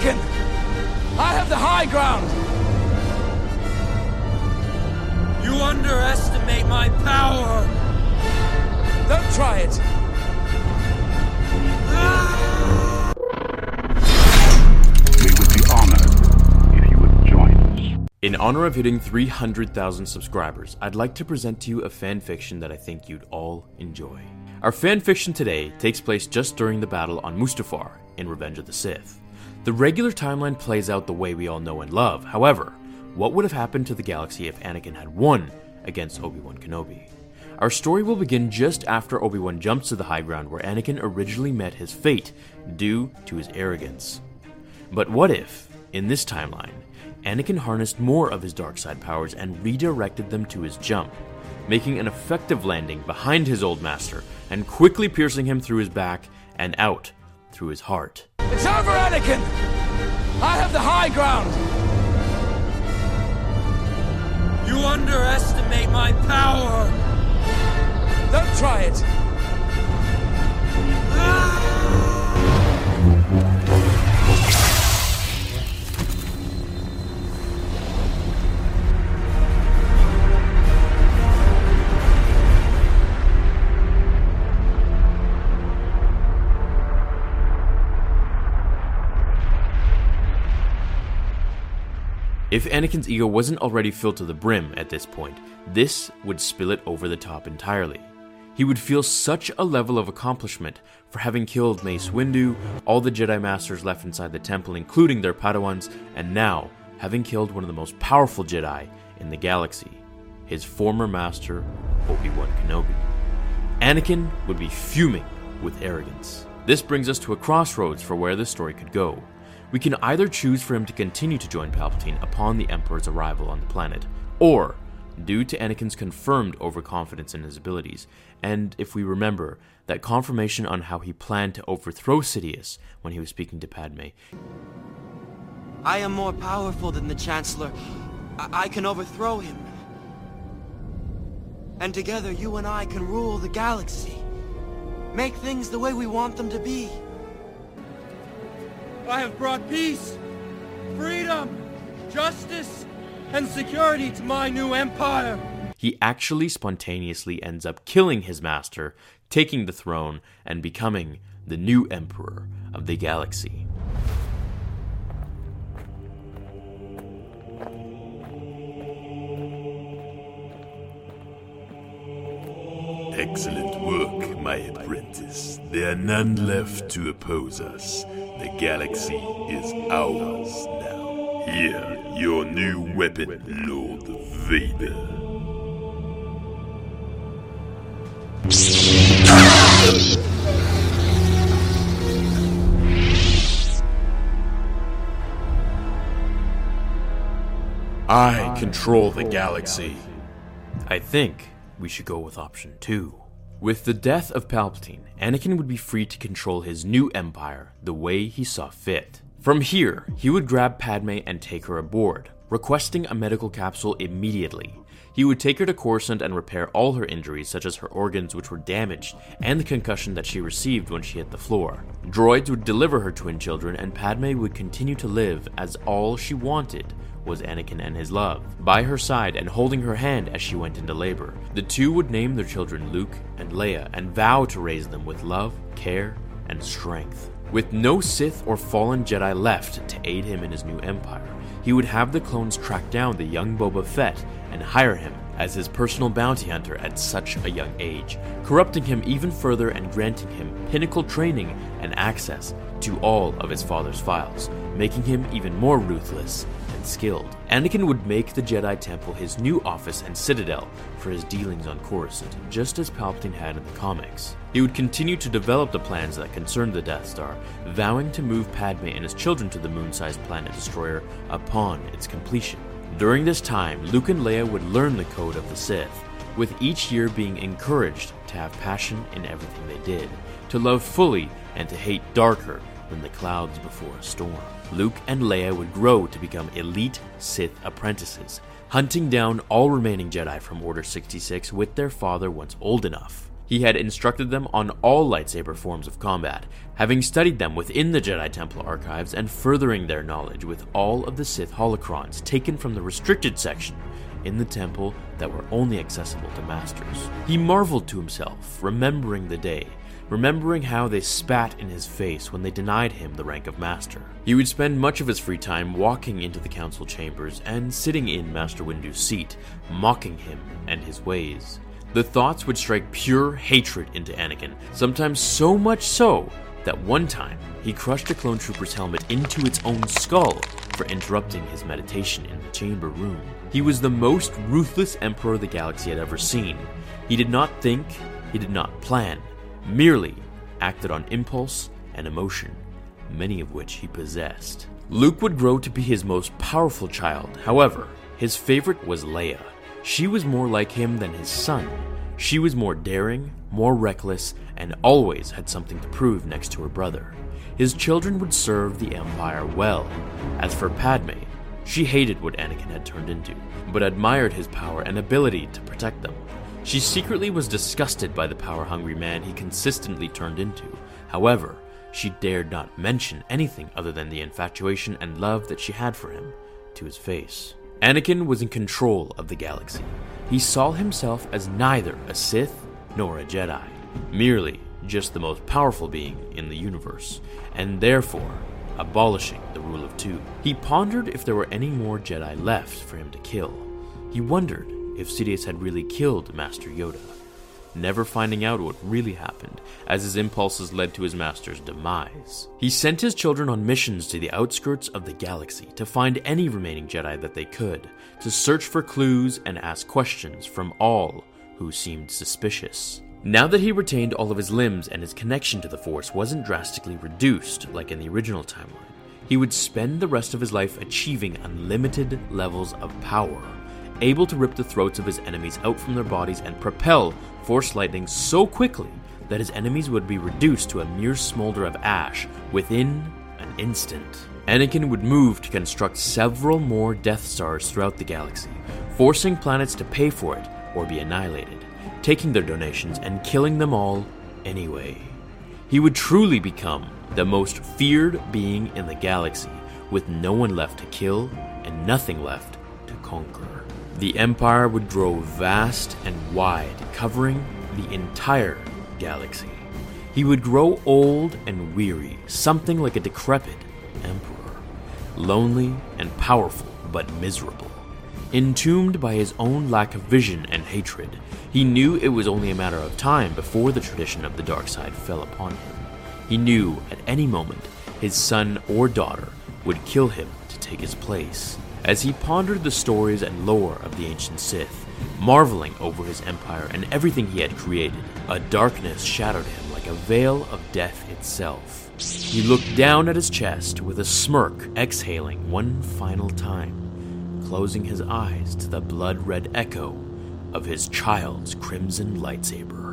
Anakin! I have the high ground! You underestimate my power! Don't try it! We would be honored if you would join us. In honor of hitting 300,000 subscribers, I'd like to present to you a fanfiction that I think you'd all enjoy. Our fanfiction today takes place just during the battle on Mustafar in Revenge of the Sith. The regular timeline plays out the way we all know and love. However, what would have happened to the galaxy if Anakin had won against Obi-Wan Kenobi? Our story will begin just after Obi-Wan jumps to the high ground where Anakin originally met his fate due to his arrogance. But what if, in this timeline, Anakin harnessed more of his dark side powers and redirected them to his jump, making an effective landing behind his old master and quickly piercing him through his back and out through his heart? It's over, Anakin! I have the high ground! You underestimate my power! Don't try it! Ah! If Anakin's ego wasn't already filled to the brim at this point, this would spill it over the top entirely. He would feel such a level of accomplishment for having killed Mace Windu, all the Jedi Masters left inside the temple, including their Padawans, and now having killed one of the most powerful Jedi in the galaxy, his former master, Obi Wan Kenobi. Anakin would be fuming with arrogance. This brings us to a crossroads for where this story could go. We can either choose for him to continue to join Palpatine upon the Emperor's arrival on the planet, or, due to Anakin's confirmed overconfidence in his abilities, and if we remember that confirmation on how he planned to overthrow Sidious when he was speaking to Padme, I am more powerful than the Chancellor. I, I can overthrow him. And together, you and I can rule the galaxy. Make things the way we want them to be. I have brought peace, freedom, justice, and security to my new empire! he actually spontaneously ends up killing his master, taking the throne, and becoming the new Emperor of the galaxy. Excellent work, my apprentice. There are none left to oppose us. The galaxy is ours now. Here, your new weapon, Lord Vader. I control the galaxy. I think we should go with option two. With the death of Palpatine, Anakin would be free to control his new empire the way he saw fit. From here, he would grab Padme and take her aboard, requesting a medical capsule immediately. He would take her to Coruscant and repair all her injuries, such as her organs, which were damaged, and the concussion that she received when she hit the floor. Droids would deliver her twin children, and Padme would continue to live as all she wanted was Anakin and his love, by her side and holding her hand as she went into labor. The two would name their children Luke and Leia and vow to raise them with love, care, and strength. With no Sith or fallen Jedi left to aid him in his new empire, he would have the clones track down the young Boba Fett and hire him as his personal bounty hunter at such a young age, corrupting him even further and granting him pinnacle training and access to all of his father's files, making him even more ruthless and skilled. Anakin would make the Jedi Temple his new office and citadel for his dealings on Coruscant, just as Palpatine had in the comics. He would continue to develop the plans that concerned the Death Star, vowing to move Padme and his children to the moon-sized planet destroyer upon its completion. During this time, Luke and Leia would learn the code of the Sith, with each year being encouraged to have passion in everything they did, to love fully and to hate darker than the clouds before a storm. Luke and Leia would grow to become elite Sith apprentices, hunting down all remaining Jedi from Order 66 with their father once old enough. He had instructed them on all lightsaber forms of combat, having studied them within the Jedi Temple archives and furthering their knowledge with all of the Sith holocrons taken from the restricted section in the temple that were only accessible to masters. He marveled to himself, remembering the day, remembering how they spat in his face when they denied him the rank of master. He would spend much of his free time walking into the council chambers and sitting in Master Windu's seat, mocking him and his ways. The thoughts would strike pure hatred into Anakin, sometimes so much so that one time he crushed a clone trooper's helmet into its own skull for interrupting his meditation in the chamber room. He was the most ruthless emperor the galaxy had ever seen. He did not think, he did not plan, merely acted on impulse and emotion, many of which he possessed. Luke would grow to be his most powerful child. However, his favorite was Leia. She was more like him than his son. She was more daring, more reckless, and always had something to prove next to her brother. His children would serve the Empire well. As for Padme, she hated what Anakin had turned into, but admired his power and ability to protect them. She secretly was disgusted by the power hungry man he consistently turned into. However, she dared not mention anything other than the infatuation and love that she had for him to his face. Anakin was in control of the galaxy. He saw himself as neither a Sith nor a Jedi, merely just the most powerful being in the universe, and therefore abolishing the rule of two. He pondered if there were any more Jedi left for him to kill. He wondered if Sidious had really killed Master Yoda, never finding out what really happened, as his impulses led to his master's demise. He sent his children on missions to the outskirts of the galaxy to find any remaining Jedi that they could, to search for clues and ask questions from all who seemed suspicious. Now that he retained all of his limbs and his connection to the Force wasn't drastically reduced like in the original timeline, he would spend the rest of his life achieving unlimited levels of power able to rip the throats of his enemies out from their bodies and propel Force lightning so quickly that his enemies would be reduced to a mere smolder of ash within an instant. Anakin would move to construct several more Death Stars throughout the galaxy, forcing planets to pay for it or be annihilated, taking their donations and killing them all anyway. He would truly become the most feared being in the galaxy, with no one left to kill and nothing left to conquer. The empire would grow vast and wide, covering the entire galaxy. He would grow old and weary, something like a decrepit emperor, lonely and powerful but miserable. Entombed by his own lack of vision and hatred, he knew it was only a matter of time before the tradition of the dark side fell upon him. He knew at any moment his son or daughter would kill him to take his place as he pondered the stories and lore of the ancient Sith, marveling over his empire and everything he had created. A darkness shadowed him like a veil of death itself. He looked down at his chest with a smirk, exhaling one final time, closing his eyes to the blood red echo of his child's crimson lightsaber.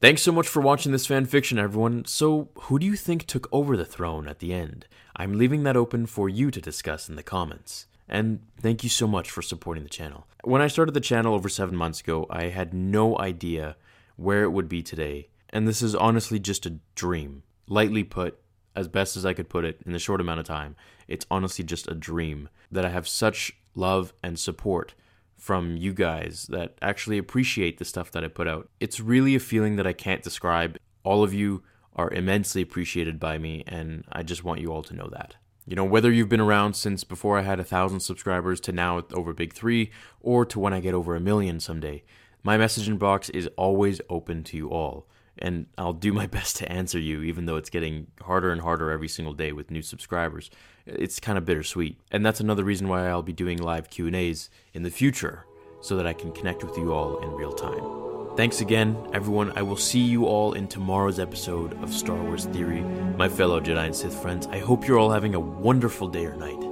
Thanks so much for watching this fanfiction, everyone. So, who do you think took over the throne at the end? I'm leaving that open for you to discuss in the comments. And thank you so much for supporting the channel. When I started the channel over seven months ago, I had no idea where it would be today. And this is honestly just a dream. Lightly put, as best as I could put it in the short amount of time, it's honestly just a dream that I have such love and support from you guys that actually appreciate the stuff that I put out. It's really a feeling that I can't describe. All of you are immensely appreciated by me, and I just want you all to know that. You know, whether you've been around since before I had a thousand subscribers to now over Big Three, or to when I get over a million someday, my messaging box is always open to you all and I'll do my best to answer you, even though it's getting harder and harder every single day with new subscribers. It's kind of bittersweet, and that's another reason why I'll be doing live Q and A's in the future, so that I can connect with you all in real time. Thanks again, everyone. I will see you all in tomorrow's episode of Star Wars Theory, my fellow Jedi and Sith friends. I hope you're all having a wonderful day or night.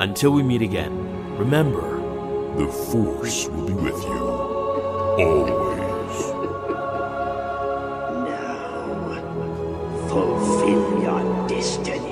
Until we meet again, remember the Force will be with you always. Fulfill your destiny.